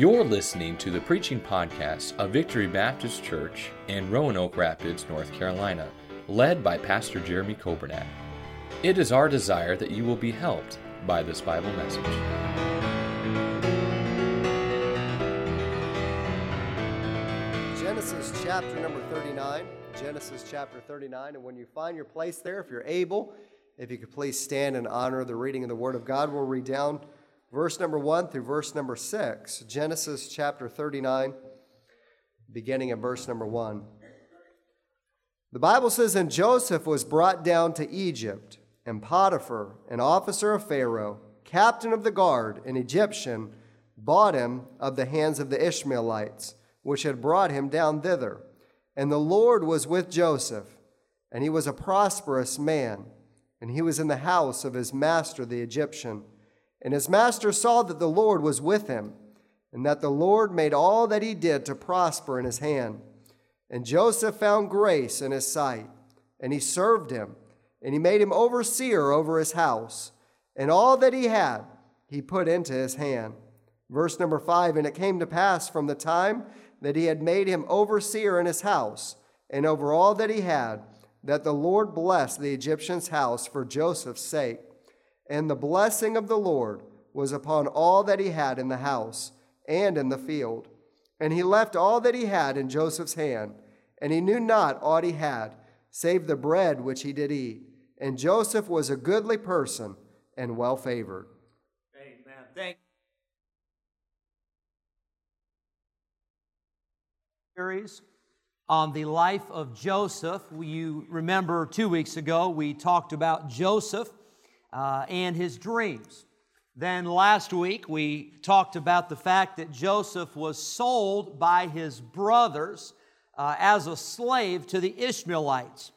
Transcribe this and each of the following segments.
You're listening to the preaching podcast of Victory Baptist Church in Roanoke Rapids, North Carolina, led by Pastor Jeremy Coburnack. It is our desire that you will be helped by this Bible message. Genesis chapter number 39. Genesis chapter 39. And when you find your place there, if you're able, if you could please stand in honor of the reading of the Word of God, we'll read down verse number 1 through verse number 6. Genesis chapter 39, beginning at verse number 1. The Bible says, And Joseph was brought down to Egypt, and Potiphar, an officer of Pharaoh, captain of the guard, an Egyptian, bought him of the hands of the Ishmaelites, which had brought him down thither. And the Lord was with Joseph, and he was a prosperous man, and he was in the house of his master the Egyptian. And his master saw that the Lord was with him, and that the Lord made all that he did to prosper in his hand. And Joseph found grace in his sight, and he served him, and he made him overseer over his house, and all that he had he put into his hand. Verse number five And it came to pass from the time that he had made him overseer in his house, and over all that he had, that the Lord blessed the Egyptian's house for Joseph's sake. And the blessing of the Lord was upon all that he had in the house and in the field. And he left all that he had in Joseph's hand, and he knew not aught he had, save the bread which he did eat. And Joseph was a goodly person and well favored. Amen. Thank series on the life of Joseph. You remember two weeks ago we talked about Joseph uh, and his dreams. Then last week we talked about the fact that Joseph was sold by his brothers uh, as a slave to the Ishmaelites.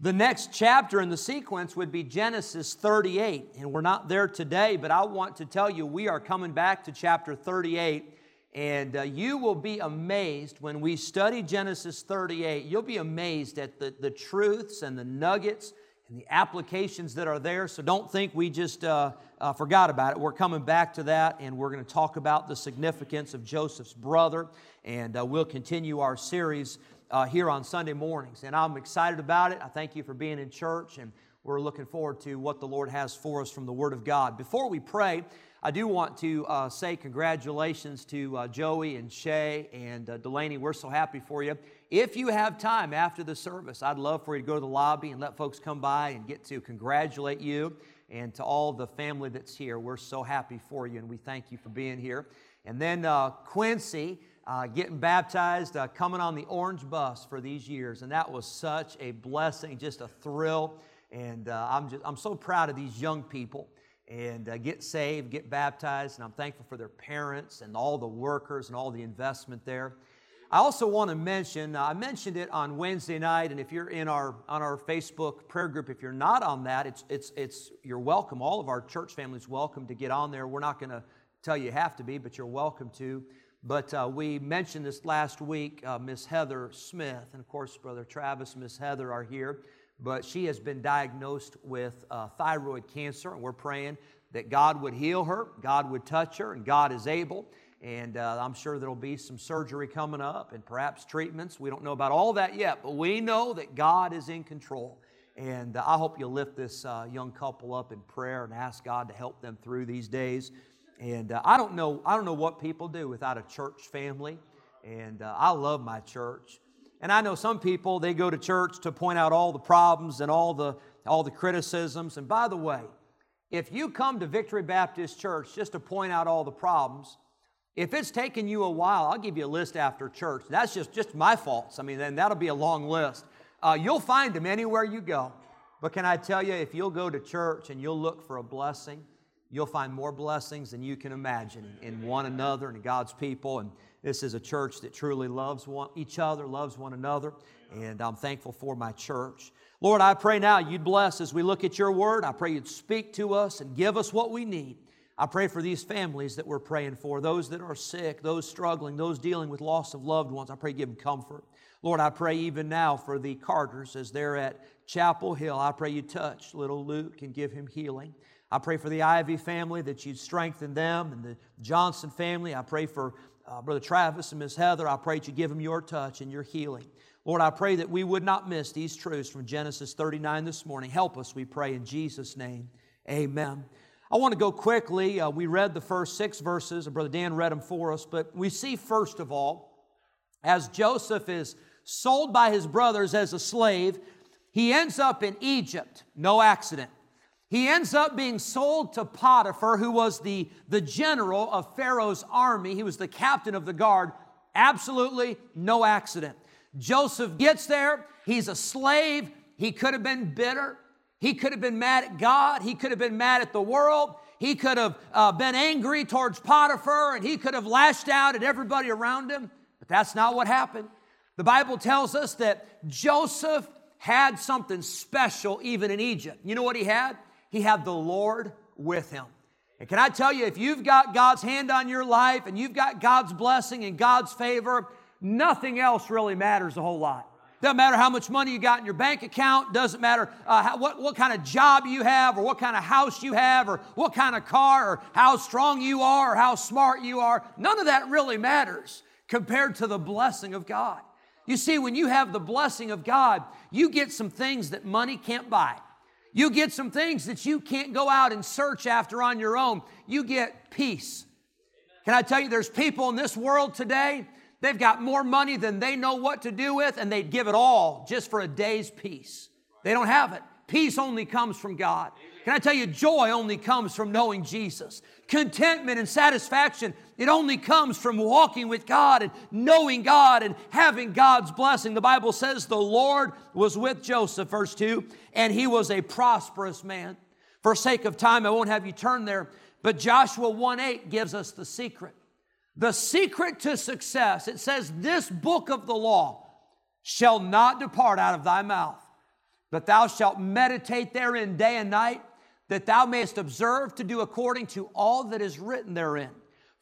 The next chapter in the sequence would be Genesis 38, and we're not there today, but I want to tell you we are coming back to chapter 38, and uh, you will be amazed when we study Genesis 38. You'll be amazed at the, the truths and the nuggets and the applications that are there. So don't think we just uh, uh, forgot about it. We're coming back to that, and we're going to talk about the significance of Joseph's brother, and uh, we'll continue our series uh, here on Sunday mornings. And I'm excited about it. I thank you for being in church, and we're looking forward to what the Lord has for us from the Word of God. Before we pray, I do want to uh, say congratulations to uh, Joey and Shay and Delaney. We're so happy for you. If you have time after the service, I'd love for you to go to the lobby and let folks come by and get to congratulate you and to all the family that's here. We're so happy for you and we thank you for being here. And then uh, Quincy uh, getting baptized, uh, coming on the orange bus for these years. And that was such a blessing, just a thrill. And uh, I'm, just, I'm so proud of these young people and uh, get saved, get baptized. And I'm thankful for their parents and all the workers and all the investment there. I also want to mention, uh, I mentioned it on Wednesday night, and if you're in our on our Facebook prayer group, if you're not on that, it's it's it's you're welcome. All of our church families welcome to get on there. We're not going to tell you you have to be, but you're welcome to. But uh, we mentioned this last week, uh, Miss Heather Smith, and of course, Brother Travis, Miss Heather are here. But she has been diagnosed with uh, thyroid cancer, and we're praying that God would heal her, God would touch her, and God is able. And uh, I'm sure there'll be some surgery coming up and perhaps treatments. We don't know about all that yet, but we know that God is in control. And uh, I hope you'll lift this uh, young couple up in prayer and ask God to help them through these days. And uh, I don't know, I don't know what people do without a church family. And uh, I love my church. And I know some people they go to church to point out all the problems and all the all the criticisms. And by the way, if you come to Victory Baptist Church just to point out all the problems, if it's taken you a while, I'll give you a list after church. That's just, just my faults. I mean, then that'll be a long list. Uh, you'll find them anywhere you go. But can I tell you, if you'll go to church and you'll look for a blessing, you'll find more blessings than you can imagine in one another and God's people. And this is a church that truly loves one, each other, loves one another. And I'm thankful for my church. Lord, I pray now you'd bless as we look at your word. I pray you'd speak to us and give us what we need. I pray for these families that we're praying for, those that are sick, those struggling, those dealing with loss of loved ones. I pray give them comfort. Lord, I pray even now for the Carters as they're at Chapel Hill. I pray you touch little Luke and give him healing. I pray for the Ivy family that you'd strengthen them and the Johnson family. I pray for uh, Brother Travis and Miss Heather, I pray that you give them your touch and your healing. Lord, I pray that we would not miss these truths from Genesis 39 this morning. Help us, we pray, in Jesus' name. Amen. I want to go quickly. Uh, we read the first six verses, and Brother Dan read them for us, but we see, first of all, as Joseph is sold by his brothers as a slave, he ends up in Egypt. No accident. He ends up being sold to Potiphar, who was the, the general of Pharaoh's army. He was the captain of the guard. Absolutely no accident. Joseph gets there. He's a slave. He could have been bitter. He could have been mad at God. He could have been mad at the world. He could have uh, been angry towards Potiphar and he could have lashed out at everybody around him. But that's not what happened. The Bible tells us that Joseph had something special even in Egypt. You know what he had? He had the Lord with him. And can I tell you, if you've got God's hand on your life and you've got God's blessing and God's favor, nothing else really matters a whole lot. Doesn't matter how much money you got in your bank account. Doesn't matter uh, how, what, what kind of job you have or what kind of house you have or what kind of car or how strong you are or how smart you are. None of that really matters compared to the blessing of God. You see, when you have the blessing of God, you get some things that money can't buy. You get some things that you can't go out and search after on your own. You get peace. Can I tell you, there's people in this world today They've got more money than they know what to do with, and they'd give it all just for a day's peace. They don't have it. Peace only comes from God. Can I tell you, joy only comes from knowing Jesus. Contentment and satisfaction, it only comes from walking with God and knowing God and having God's blessing. The Bible says the Lord was with Joseph, verse 2, and he was a prosperous man. For sake of time, I won't have you turn there, but Joshua 1 8 gives us the secret. The secret to success, it says, This book of the law shall not depart out of thy mouth, but thou shalt meditate therein day and night, that thou mayest observe to do according to all that is written therein.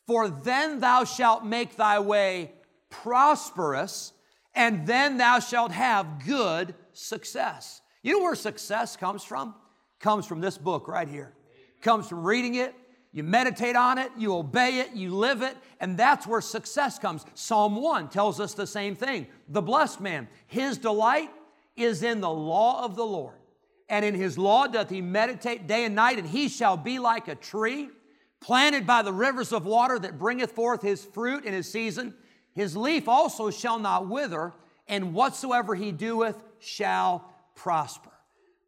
For then thou shalt make thy way prosperous, and then thou shalt have good success. You know where success comes from? Comes from this book right here. Comes from reading it, you meditate on it, you obey it, you live it, and that's where success comes. Psalm 1 tells us the same thing. The blessed man, his delight is in the law of the Lord. And in his law doth he meditate day and night, and he shall be like a tree planted by the rivers of water that bringeth forth his fruit in his season. His leaf also shall not wither, and whatsoever he doeth shall prosper.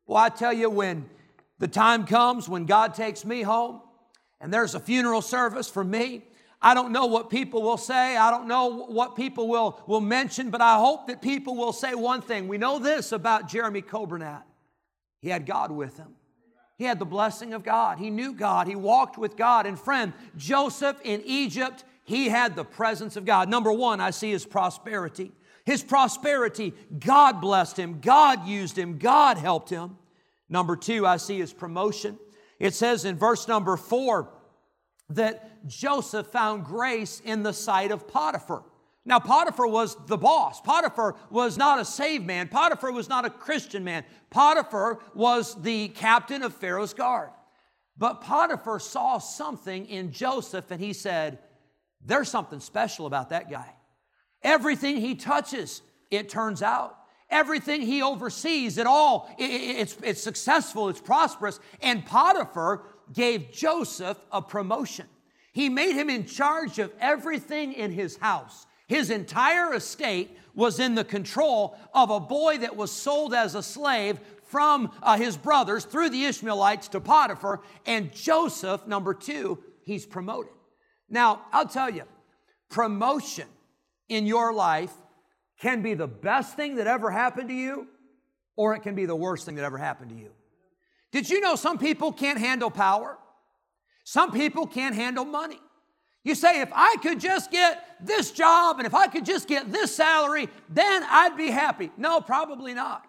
Well, I tell you, when the time comes when God takes me home, and there's a funeral service for me. I don't know what people will say. I don't know what people will, will mention, but I hope that people will say one thing. We know this about Jeremy Coburnack. He had God with him. He had the blessing of God. He knew God. He walked with God. And friend, Joseph in Egypt, he had the presence of God. Number one, I see his prosperity. His prosperity, God blessed him, God used him, God helped him. Number two, I see his promotion. It says in verse number four that Joseph found grace in the sight of Potiphar. Now, Potiphar was the boss. Potiphar was not a saved man. Potiphar was not a Christian man. Potiphar was the captain of Pharaoh's guard. But Potiphar saw something in Joseph and he said, There's something special about that guy. Everything he touches, it turns out. Everything he oversees, it all, it, it's, it's successful, it's prosperous. And Potiphar gave Joseph a promotion. He made him in charge of everything in his house. His entire estate was in the control of a boy that was sold as a slave from uh, his brothers through the Ishmaelites to Potiphar. And Joseph, number two, he's promoted. Now, I'll tell you, promotion in your life can be the best thing that ever happened to you, or it can be the worst thing that ever happened to you. Did you know some people can't handle power? Some people can't handle money. You say, if I could just get this job and if I could just get this salary, then I'd be happy. No, probably not.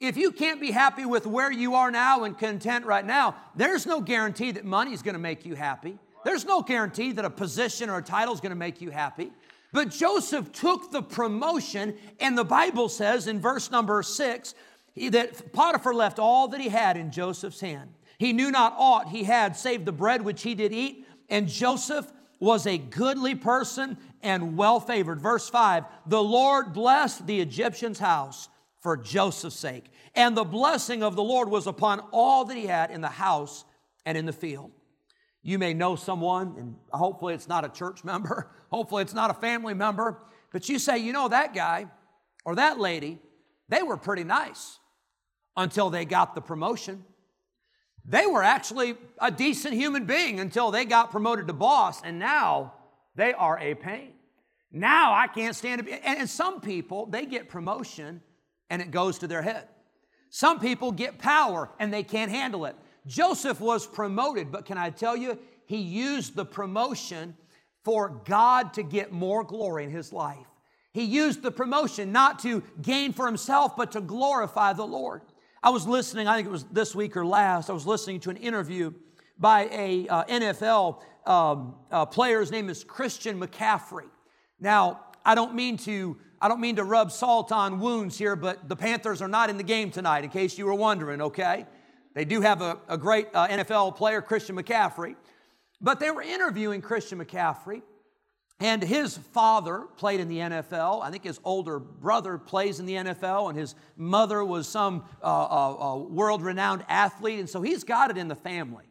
If you can't be happy with where you are now and content right now, there's no guarantee that money is going to make you happy. There's no guarantee that a position or a title is to make you happy. But Joseph took the promotion, and the Bible says in verse number six that Potiphar left all that he had in Joseph's hand. He knew not aught he had save the bread which he did eat, and Joseph was a goodly person and well favored. Verse 5 The Lord blessed the Egyptian's house for Joseph's sake, and the blessing of the Lord was upon all that he had in the house and in the field. You may know someone, and hopefully it's not a church member, hopefully it's not a family member, but you say, you know, that guy or that lady, they were pretty nice until they got the promotion. They were actually a decent human being until they got promoted to boss, and now they are a pain. Now I can't stand it. And some people, they get promotion and it goes to their head. Some people get power and they can't handle it. Joseph was promoted, but can I tell you, he used the promotion for God to get more glory in his life. He used the promotion not to gain for himself, but to glorify the Lord. I was listening, I think it was this week or last, I was listening to an interview by a uh, NFL um, uh, player. His name is Christian McCaffrey. Now, I don't mean to I don't mean to rub salt on wounds here, but the Panthers are not in the game tonight, in case you were wondering, okay? They do have a, a great uh, NFL player, Christian McCaffrey. But they were interviewing Christian McCaffrey, and his father played in the NFL. I think his older brother plays in the NFL, and his mother was some uh, uh, uh world renowned athlete, and so he's got it in the family.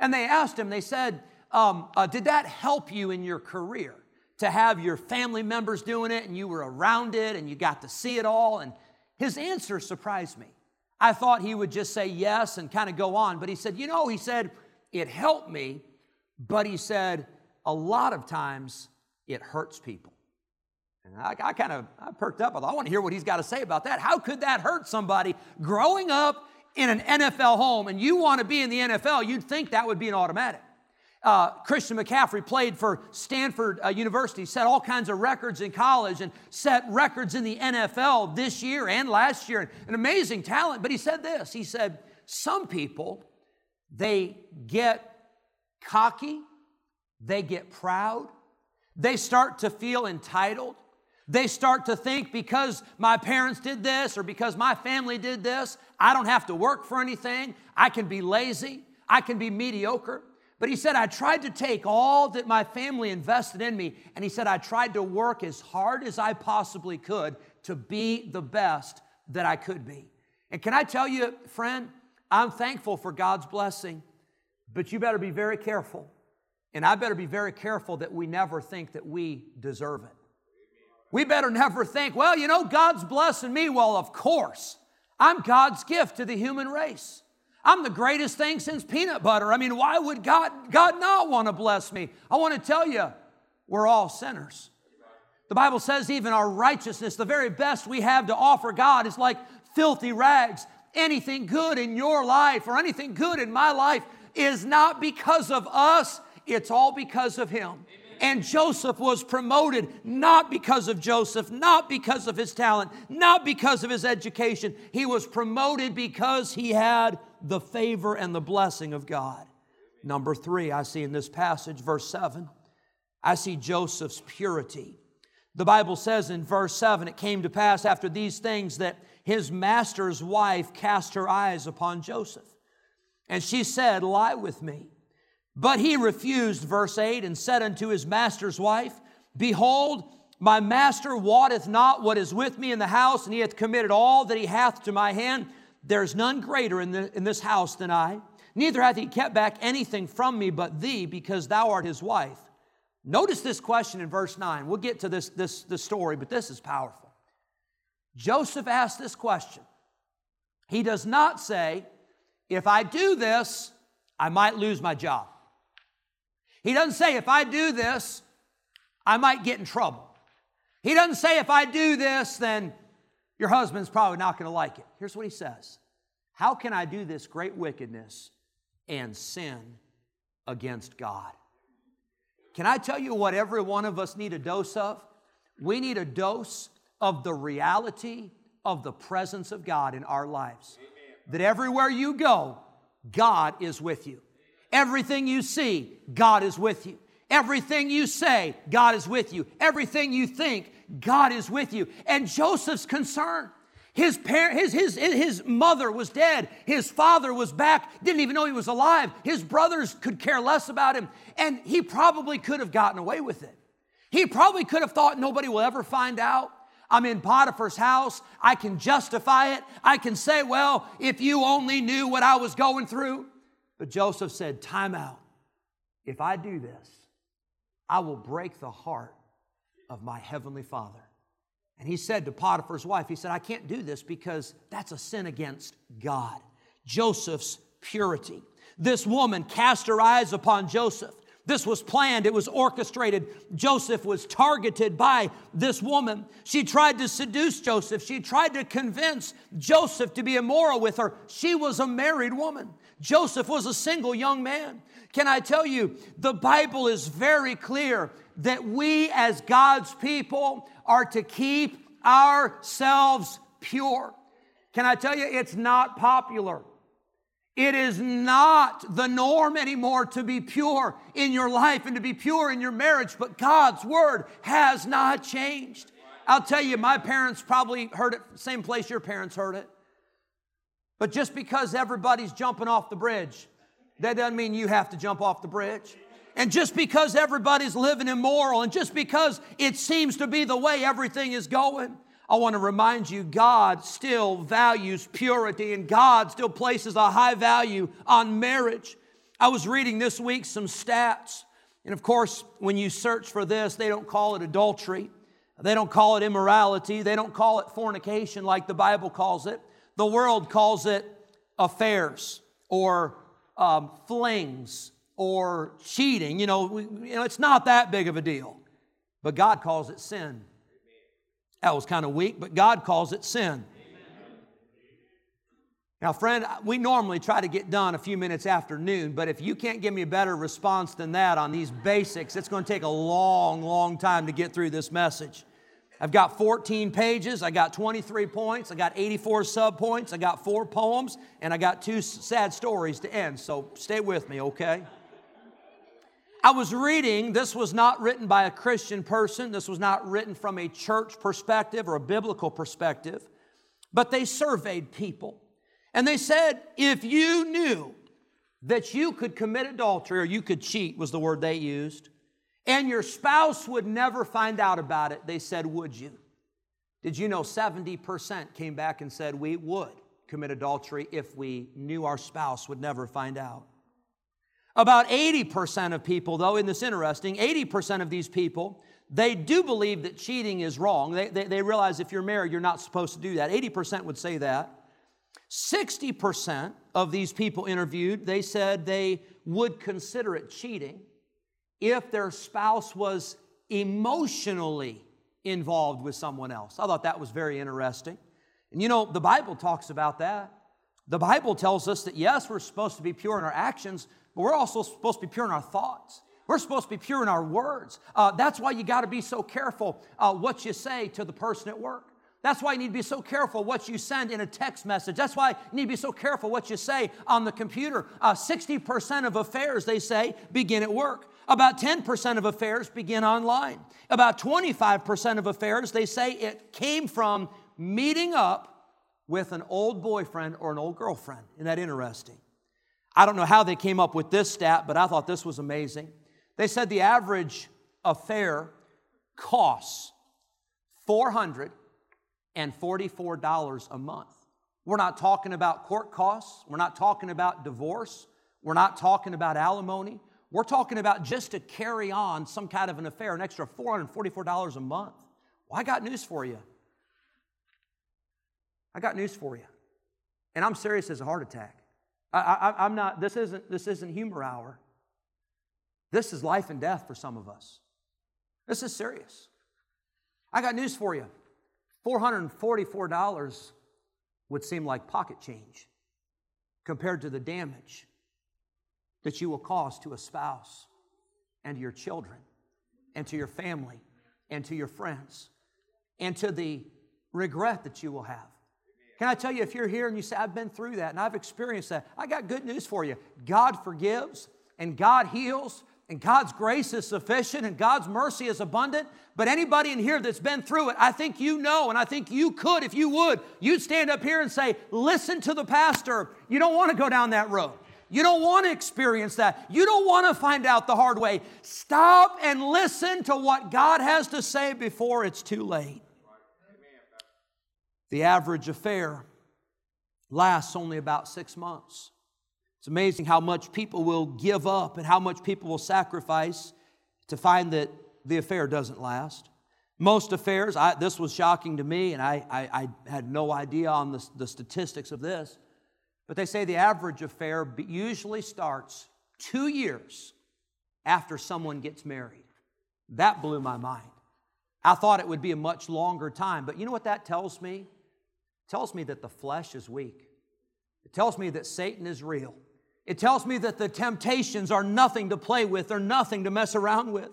And they asked him, they said, um, uh, Did that help you in your career to have your family members doing it and you were around it and you got to see it all? And his answer surprised me. I thought he would just say yes and kind of go on, but he said, You know, he said, it helped me, but he said, a lot of times it hurts people. And I, I kind of I perked up. I thought, I want to hear what he's got to say about that. How could that hurt somebody growing up in an NFL home and you want to be in the NFL? You'd think that would be an automatic. Uh, Christian McCaffrey played for Stanford uh, University, set all kinds of records in college, and set records in the NFL this year and last year. An amazing talent. But he said this He said, Some people, they get cocky, they get proud, they start to feel entitled. They start to think because my parents did this or because my family did this, I don't have to work for anything. I can be lazy. I can be mediocre. But he said, I tried to take all that my family invested in me, and he said, I tried to work as hard as I possibly could to be the best that I could be. And can I tell you, friend, I'm thankful for God's blessing, but you better be very careful and I better be very careful that we never think that we deserve it. We better never think, well, you know, God's blessing me. Well, of course. I'm God's gift to the human race. I'm the greatest thing since peanut butter. I mean, why would God, God not want to bless me? I want to tell you, we're all sinners. The Bible says even our righteousness, the very best we have to offer God, is like filthy rags. Anything good in your life or anything good in my life is not because of us, it's all because of him. And Joseph was promoted not because of Joseph, not because of his talent, not because of his education. He was promoted because he had the favor and the blessing of God. Number three, I see in this passage, verse 7, I see Joseph's purity. The Bible says in verse 7 it came to pass after these things that his master's wife cast her eyes upon Joseph. And she said, Lie with me. But he refused, verse 8, and said unto his master's wife, Behold, my master wotteth not what is with me in the house, and he hath committed all that he hath to my hand. There is none greater in, the, in this house than I. Neither hath he kept back anything from me but thee, because thou art his wife. Notice this question in verse 9. We'll get to this, this, this story, but this is powerful. Joseph asked this question. He does not say, If I do this, I might lose my job. He doesn't say, if I do this, I might get in trouble. He doesn't say, if I do this, then your husband's probably not going to like it. Here's what he says How can I do this great wickedness and sin against God? Can I tell you what every one of us need a dose of? We need a dose of the reality of the presence of God in our lives. Amen. That everywhere you go, God is with you. Everything you see, God is with you. Everything you say, God is with you. Everything you think, God is with you. And Joseph's concern, His, parent, his, his, his mother was dead. His father was back, didn't even know he was alive. His brothers could care less about him. And he probably could have gotten away with it. He probably could have thought nobody will ever find out. I'm in Potiphar's house. I can justify it. I can say, well, if you only knew what I was going through. But Joseph said, Time out. If I do this, I will break the heart of my heavenly Father. And he said to Potiphar's wife, He said, I can't do this because that's a sin against God. Joseph's purity. This woman cast her eyes upon Joseph. This was planned, it was orchestrated. Joseph was targeted by this woman. She tried to seduce Joseph. She tried to convince Joseph to be immoral with her. She was a married woman. Joseph was a single young man. Can I tell you, the Bible is very clear that we as God's people are to keep ourselves pure. Can I tell you, it's not popular. It is not the norm anymore to be pure in your life and to be pure in your marriage, but God's word has not changed. I'll tell you, my parents probably heard it same place your parents heard it. But just because everybody's jumping off the bridge, that doesn't mean you have to jump off the bridge. And just because everybody's living immoral, and just because it seems to be the way everything is going, I want to remind you God still values purity and God still places a high value on marriage. I was reading this week some stats. And of course, when you search for this, they don't call it adultery. They don't call it immorality. They don't call it fornication like the Bible calls it. The world calls it affairs or um, flings or cheating. You know, you know, it's not that big of a deal. But God calls it sin. That was kind of weak, but God calls it sin. Now, friend, we normally try to get done a few minutes after noon, but if you can't give me a better response than that on these basics, it's going to take a long, long time to get through this message. I've got 14 pages, I got 23 points, I got 84 subpoints, I got four poems, and I got two sad stories to end. So stay with me, okay? I was reading, this was not written by a Christian person, this was not written from a church perspective or a biblical perspective, but they surveyed people. And they said, if you knew that you could commit adultery or you could cheat, was the word they used, and your spouse would never find out about it, they said, Would you? Did you know 70% came back and said we would commit adultery if we knew our spouse would never find out? About 80% of people, though, in this interesting, 80% of these people, they do believe that cheating is wrong. They, they, they, realize if you're married, you're not supposed to do that. 80% would say that. 60% of these people interviewed, they said they would consider it cheating if their spouse was emotionally involved with someone else. I thought that was very interesting. And you know, the Bible talks about that. The Bible tells us that yes, we're supposed to be pure in our actions, but we're also supposed to be pure in our thoughts. We're supposed to be pure in our words. Uh, that's why you got to be so careful uh, what you say to the person at work. That's why you need to be so careful what you send in a text message. That's why you need to be so careful what you say on the computer. Uh, 60% of affairs, they say, begin at work. About 10% of affairs begin online. About 25% of affairs, they say, it came from meeting up with an old boyfriend or an old girlfriend. Isn't that interesting? I don't know how they came up with this stat, but I thought this was amazing. They said the average affair costs $444 a month. We're not talking about court costs. We're not talking about divorce. We're not talking about alimony. We're talking about just to carry on some kind of an affair, an extra $444 a month. Well, I got news for you. I got news for you. And I'm serious as a heart attack. I, am not, this isn't, this isn't humor hour. This is life and death for some of us. This is serious. I got news for you $444 would seem like pocket change compared to the damage that you will cause to a spouse and to your children and to your family and to your friends and to the regret that you will have. Can I tell you, if you're here and you say, I've been through that and I've experienced that, I got good news for you. God forgives and God heals, and God's grace is sufficient and God's mercy is abundant. But anybody in here that's been through it, I think you know, and I think you could, if you would, you'd stand up here and say, Listen to the pastor. You don't want to go down that road. You don't want to experience that. You don't want to find out the hard way. Stop and listen to what God has to say before it's too late. The average affair lasts only about six months. It's amazing how much people will give up and how much people will sacrifice to find that the affair doesn't last. Most affairs, I, this was shocking to me, and I, I, I had no idea on the, the statistics of this, but they say the average affair usually starts two years after someone gets married. That blew my mind. I thought it would be a much longer time, but you know what that tells me? Tells me that the flesh is weak. It tells me that Satan is real. It tells me that the temptations are nothing to play with, they're nothing to mess around with.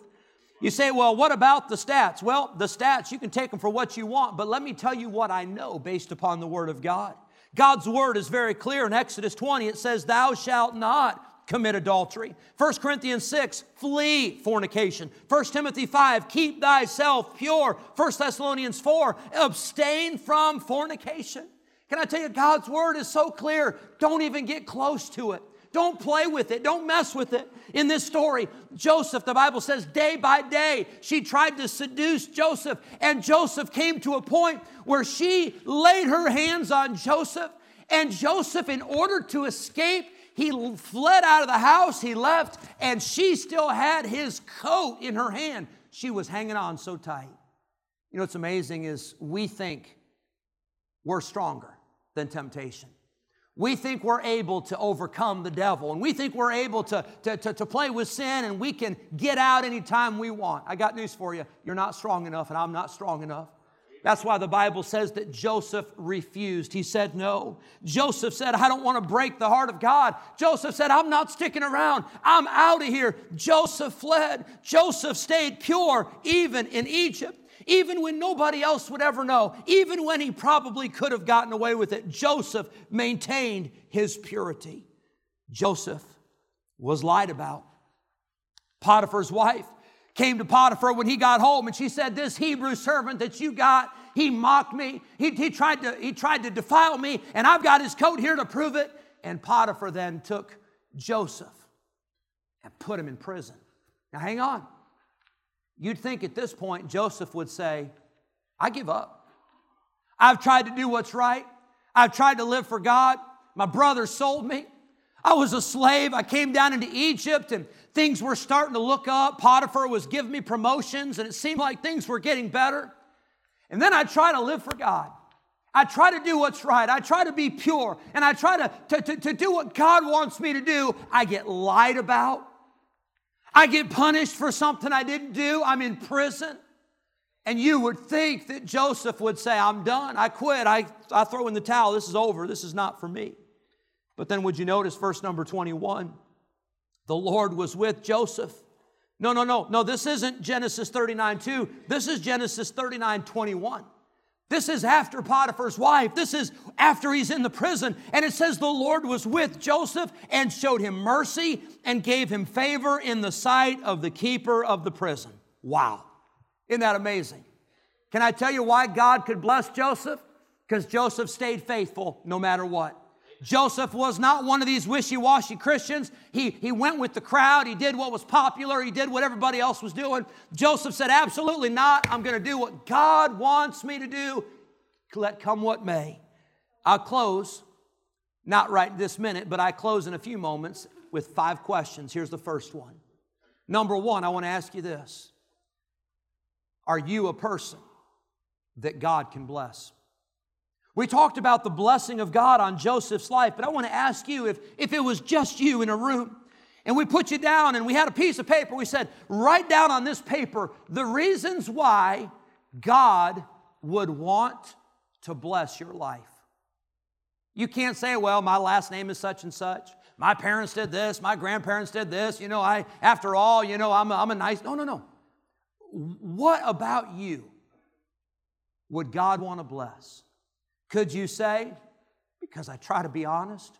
You say, well, what about the stats? Well, the stats, you can take them for what you want, but let me tell you what I know based upon the Word of God. God's Word is very clear in Exodus 20. It says, Thou shalt not commit adultery. 1 Corinthians 6, flee fornication. 1 Timothy 5, keep thyself pure. 1 Thessalonians 4, abstain from fornication. Can I tell you, God's Word is so clear, don't even get close to it. Don't play with it. Don't mess with it. In this story, Joseph, the Bible says, day by day, she tried to seduce Joseph, and Joseph came to a point where she laid her hands on Joseph, and Joseph, in order to escape, he fled out of the house, he left, and she still had his coat in her hand. She was hanging on so tight. You know what's amazing is we think we're stronger than temptation. We think we're able to overcome the devil, and we think we're able to, to, to, to, play with sin, and we can get out anytime we want. I got news for you. You're not strong enough, and I'm not strong enough. That's why the Bible says that Joseph refused. He said no. Joseph said, I don't want to break the heart of God. Joseph said, I'm not sticking around. I'm out of here. Joseph fled. Joseph stayed pure even in Egypt even when nobody else would ever know, even when he probably could have gotten away with it, Joseph maintained his purity. Joseph was lied about. Potiphar's wife came to Potiphar when he got home and she said, This Hebrew servant that you got, he mocked me. He, he, tried to, he tried to defile me, and I've got his coat here to prove it. And Potiphar then took Joseph and put him in prison. Now, hang on. You'd think at this point Joseph would say, I give up. I've tried to do what's right. I've tried to live for God. My brother sold me. I was a slave. I came down into Egypt and things were starting to look up. Potiphar was giving me promotions and it seemed like things were getting better. And then I try to live for God. I try to do what's right. I try to be pure and I try to, to, to, to do what God wants me to do. I get lied about. I get punished for something I didn't do. I'm in prison. And you would think that Joseph would say, I'm done. I quit. I, I throw in the towel. This is over. This is not for me. But then would you notice verse number 21? The Lord was with Joseph. No, no, no, no. This isn't Genesis 39 2. This is Genesis 39 21. This is after Potiphar's wife. This is after he's in the prison. And it says the Lord was with Joseph and showed him mercy and gave him favor in the sight of the keeper of the prison. Wow. Isn't that amazing? Can I tell you why God could bless Joseph? Because Joseph stayed faithful no matter what. Joseph was not one of these wishy washy Christians. He, he went with the crowd. He did what was popular. He did what everybody else was doing. Joseph said, Absolutely not. I'm going to do what God wants me to do, let come what may. I'll close, not right this minute, but I close in a few moments with five questions. Here's the first one. Number one, I want to ask you this Are you a person that God can bless? We talked about the blessing of God on Joseph's life, but I want to ask you if, if it was just you in a room and we put you down and we had a piece of paper, we said, write down on this paper the reasons why God would want to bless your life. You can't say, well, my last name is such and such. My parents did this. My grandparents did this. You know, I, after all, you know, I'm a, I'm a nice. No, no, no. What about you would God want to bless? Could you say, because I try to be honest?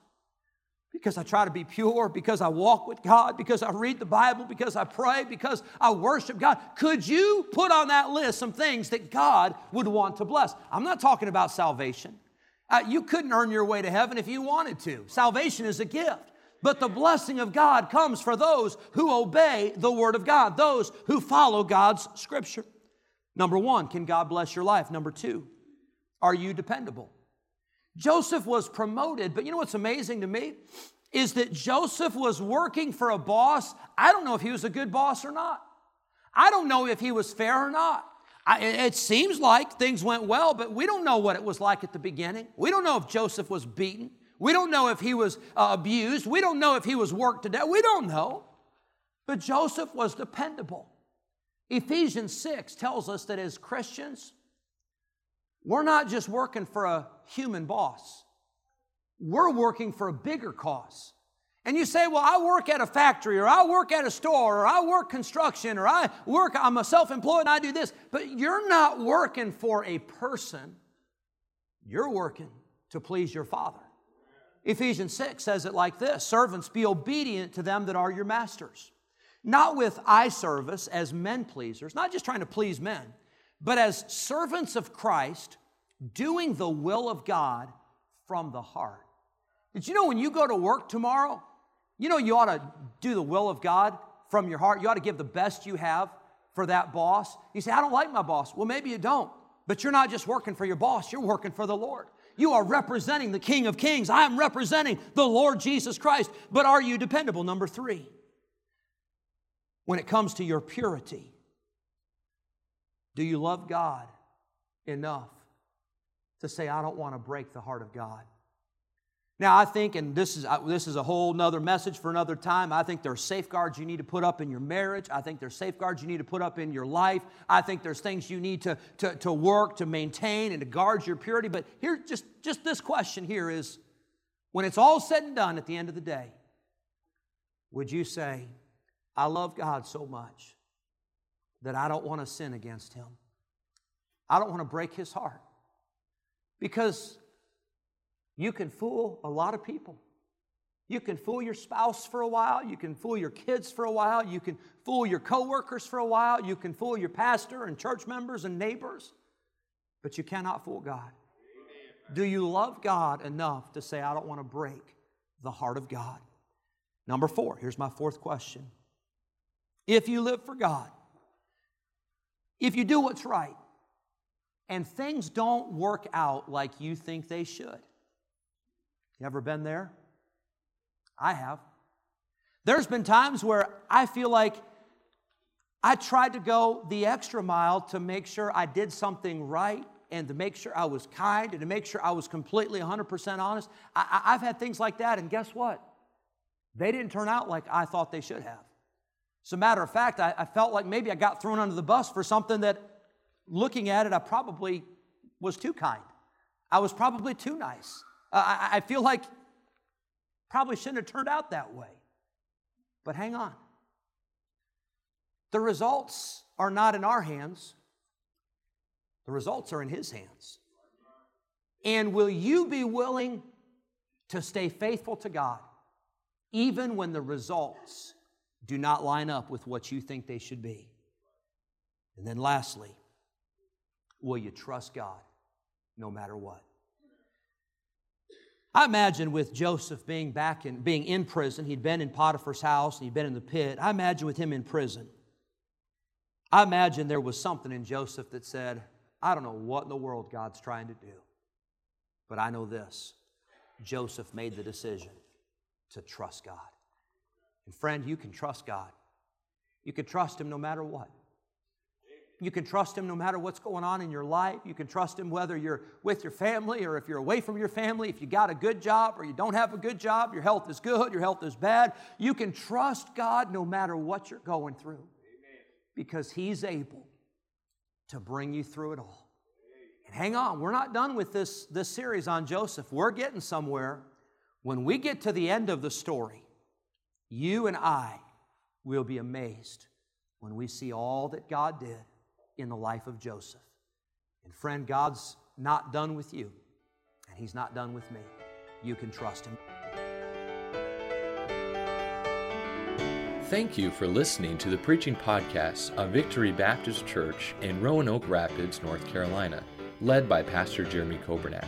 because I try to be pure, because I walk with God, because I read the Bible, because I pray, because I worship God. Could you put on that list some things that God would want to bless? I'm not talking about salvation. Uh, you couldn't earn your way to heaven if you wanted to. Salvation is a gift. But the blessing of God comes for those who obey the Word of God, those who follow God's Scripture. Number one, can God bless your life? Number two, are you dependable? Joseph was promoted, but you know what's amazing to me? Is that Joseph was working for a boss. I don't know if he was a good boss or not. I don't know if he was fair or not. I, it seems like things went well, but we don't know what it was like at the beginning. We don't know if Joseph was beaten. We don't know if he was uh, abused. We don't know if he was worked to death. We don't know. But Joseph was dependable. Ephesians 6 tells us that as Christians, we're not just working for a human boss, we're working for a bigger cause. And you say, Well, I work at a factory, or I work at a store, or I work construction, or I work, I'm a self employed and I do this. But you're not working for a person, you're working to please your Father. Ephesians 6 says it like this Servants, be obedient to them that are your masters, not with eye service as men pleasers, not just trying to please men, but as servants of Christ, doing the will of God from the heart. Did you know when you go to work tomorrow, you know you ought to do the will of God from your heart? You ought to give the best you have for that boss. You say, I don't like my boss. Well, maybe you don't, but you're not just working for your boss, you're working for the Lord. You are representing the King of Kings. I am representing the Lord Jesus Christ. But are you dependable? Number three, when it comes to your purity, do you love God enough to say, I don't want to break the heart of God? Now, I think, and this is, this is a whole nother message for another time, I think there are safeguards you need to put up in your marriage. I think there's safeguards you need to put up in your life. I think there's things you need to, to, to work to maintain and to guard your purity. But here, just, just this question here is when it's all said and done at the end of the day, would you say, I love God so much that I don't want to sin against him. I don't want to break his heart. Because you can fool a lot of people. You can fool your spouse for a while, you can fool your kids for a while, you can fool your coworkers for a while, you can fool your pastor and church members and neighbors, but you cannot fool God. Do you love God enough to say, I don't want to break the heart of God? Number four, here's my fourth question. If you live for God, if you do what's right and things don't work out like you think they should. You ever been there? I have. There's been times where I feel like I tried to go the extra mile to make sure I did something right and to make sure I was kind and to make sure I was completely 100% honest. I, have had things like that, and guess what? They didn't turn out like I thought they should have. As a matter of fact, I, I felt like maybe I got thrown under the bus for something that, looking at it, I probably was too kind. I was probably too nice. Uh, I, I feel like probably shouldn't have turned out that way. But hang on. The results are not in our hands, the results are in His hands. And will you be willing to stay faithful to God even when the results do not line up with what you think they should be. And then lastly, will you trust God no matter what? I imagine with Joseph being back in being in prison, he'd been in Potiphar's house and he'd been in the pit. I imagine with him in prison. I imagine there was something in Joseph that said, I don't know what in the world God's trying to do, but I know this. Joseph made the decision to trust God. And friend, you can trust God. You can trust Him no matter what. You can trust Him no matter what's going on in your life. You can trust Him whether you're with your family or if you're away from your family, if you got a good job or you don't have a good job, your health is good, your health is bad. You can trust God no matter what you're going through because He's able to bring you through it all. And hang on, we're not done with this, this series on Joseph. We're getting somewhere. When we get to the end of the story, you and I will be amazed when we see all that God did in the life of Joseph. And friend, God's not done with you, and He's not done with me. You can trust Him. Thank you for listening to the preaching podcast of Victory Baptist Church in Roanoke Rapids, North Carolina, led by Pastor Jeremy Coburnack.